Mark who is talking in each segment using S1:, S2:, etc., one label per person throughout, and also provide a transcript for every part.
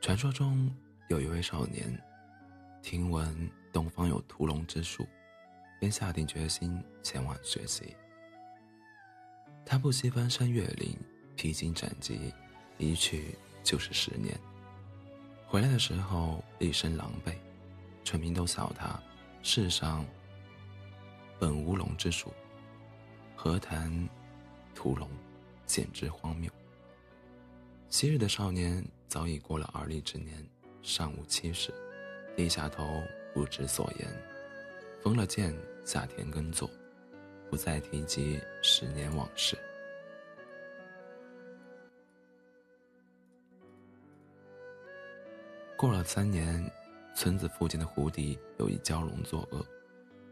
S1: 传说中有一位少年，听闻东方有屠龙之术，便下定决心前往学习。他不惜翻山越岭，披荆斩棘，一去就是十年。回来的时候一身狼狈，村民都笑他世上本无龙之术，何谈屠龙，简直荒谬。昔日的少年早已过了而立之年，尚无妻室，低下头不知所言，封了剑下田耕作，不再提及十年往事。过了三年，村子附近的湖底有一蛟龙作恶，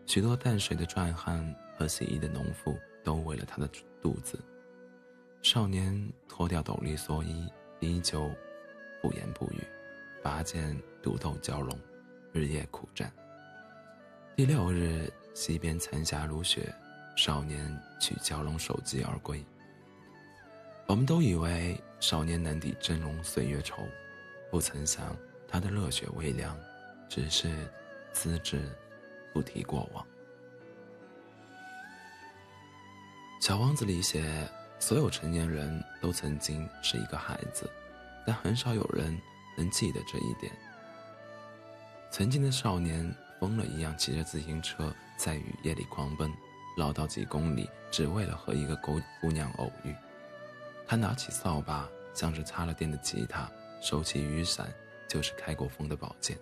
S1: 许多淡水的壮汉和洗衣的农妇都为了他的肚子。少年脱掉斗笠蓑衣，依旧不言不语，拔剑独斗蛟龙，日夜苦战。第六日，西边残霞如雪，少年取蛟龙首级而归。我们都以为少年难抵峥嵘岁月愁，不曾想。他的热血未凉，只是资质不提过往。小王子里写，所有成年人都曾经是一个孩子，但很少有人能记得这一点。曾经的少年疯了一样骑着自行车在雨夜里狂奔，绕道几公里，只为了和一个姑姑娘偶遇。他拿起扫把，像是插了电的吉他；收起雨伞。就是开过风的宝剑，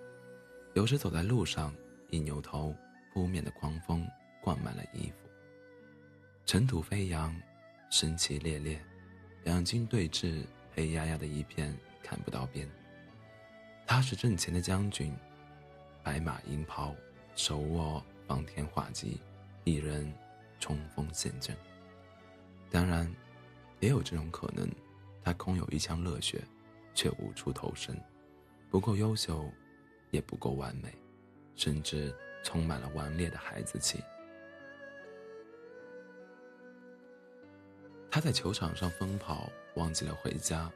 S1: 有时走在路上，一扭头，扑面的狂风灌满了衣服。尘土飞扬，生气烈烈，两军对峙，黑压压的一片，看不到边。他是阵前的将军，白马银袍，手握方天画戟，一人冲锋陷阵。当然，也有这种可能，他空有一腔热血，却无处投身。不够优秀，也不够完美，甚至充满了顽劣的孩子气。他在球场上疯跑，忘记了回家，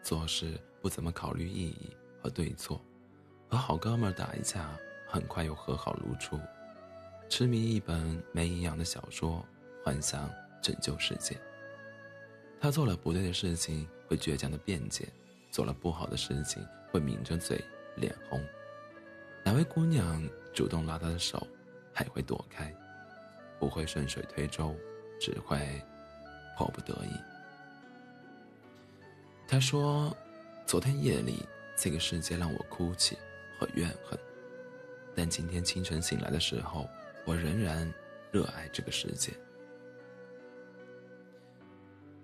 S1: 做事不怎么考虑意义和对错，和好哥们打一架，很快又和好如初，痴迷一本没营养的小说，幻想拯救世界。他做了不对的事情，会倔强的辩解。做了不好的事情，会抿着嘴，脸红。哪位姑娘主动拉他的手，还会躲开，不会顺水推舟，只会迫不得已。他说：“昨天夜里，这个世界让我哭泣和怨恨，但今天清晨醒来的时候，我仍然热爱这个世界。”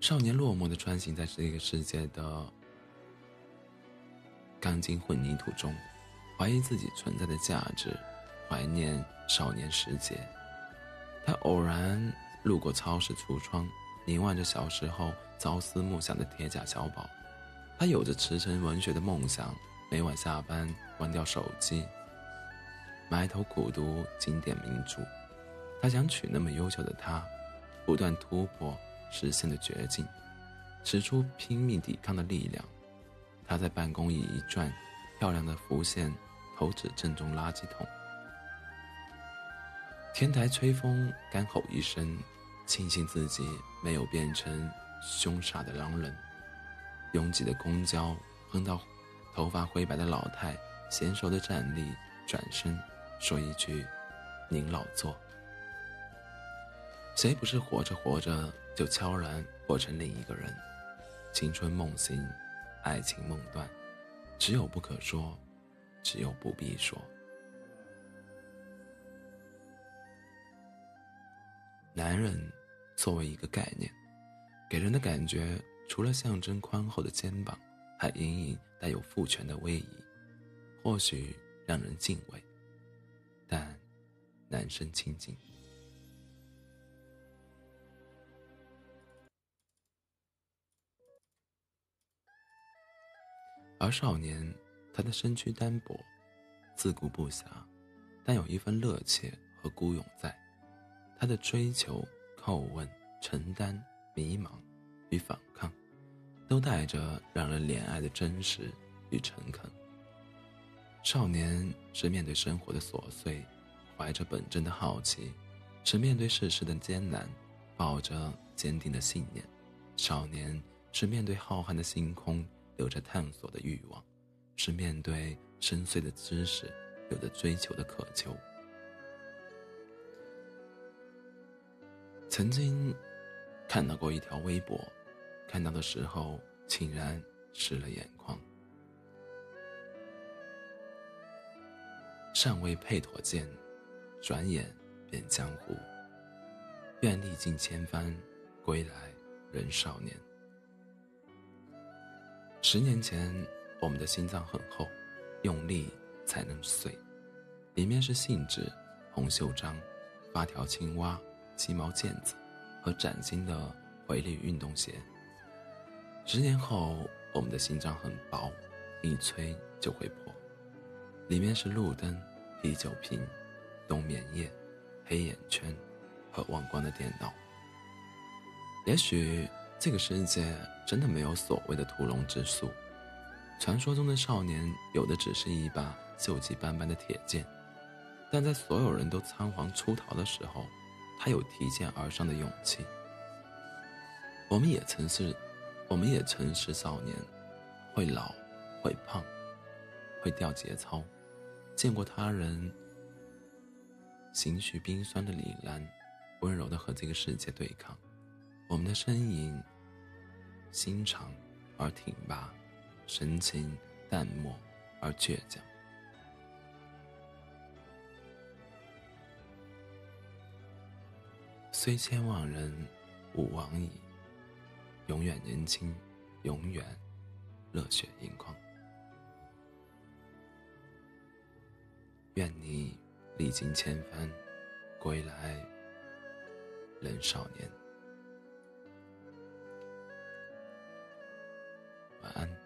S1: 少年落寞的穿行在这个世界的。钢筋混凝土中，怀疑自己存在的价值，怀念少年时节。他偶然路过超市橱窗，凝望着小时候朝思暮想的铁甲小宝。他有着驰骋文学的梦想，每晚下班关掉手机，埋头苦读经典名著。他想娶那么优秀的她，不断突破实现的绝境，使出拼命抵抗的力量。他在办公椅一转，漂亮的浮现，投掷正中垃圾桶。天台吹风，干吼一声，庆幸自己没有变成凶傻的狼人。拥挤的公交，碰到头发灰白的老太，娴熟的站立，转身说一句：“您老坐。”谁不是活着活着就悄然活成另一个人？青春梦醒。爱情梦断，只有不可说，只有不必说。男人作为一个概念，给人的感觉除了象征宽厚的肩膀，还隐隐带有父权的威仪，或许让人敬畏，但难生亲近。而少年，他的身躯单薄，自顾不暇，但有一份热切和孤勇在。他的追求、叩问、承担、迷茫与反抗，都带着让人怜爱的真实与诚恳。少年是面对生活的琐碎，怀着本真的好奇；是面对世事的艰难，抱着坚定的信念。少年是面对浩瀚的星空，有着探索的欲望；是面对深邃的知识，有着追求的渴求。曾经看到过一条微博，看到的时候，竟然湿了眼眶。尚未配妥剑，转眼便江湖。愿历尽千帆，归来仍少年。十年前，我们的心脏很厚，用力才能碎。里面是信纸、红袖章、发条青蛙、鸡毛毽子和崭新的回力运动鞋。十年后，我们的心脏很薄，一吹就会破。里面是路灯、啤酒瓶、冬眠液、黑眼圈和忘光的电脑。也许这个世界真的没有所谓的屠龙之术，传说中的少年有的只是一把锈迹斑斑的铁剑，但在所有人都仓皇出逃的时候，他有提剑而上的勇气。我们也曾是，我们也曾是少年，会老，会胖，会掉节操。见过他人心绪冰酸的李兰，温柔的和这个世界对抗。我们的身影心长而挺拔，神情淡漠而倔强。虽千万人吾往矣永远年轻永远热血盈眶。愿你历经千帆归来仍少年。晚安。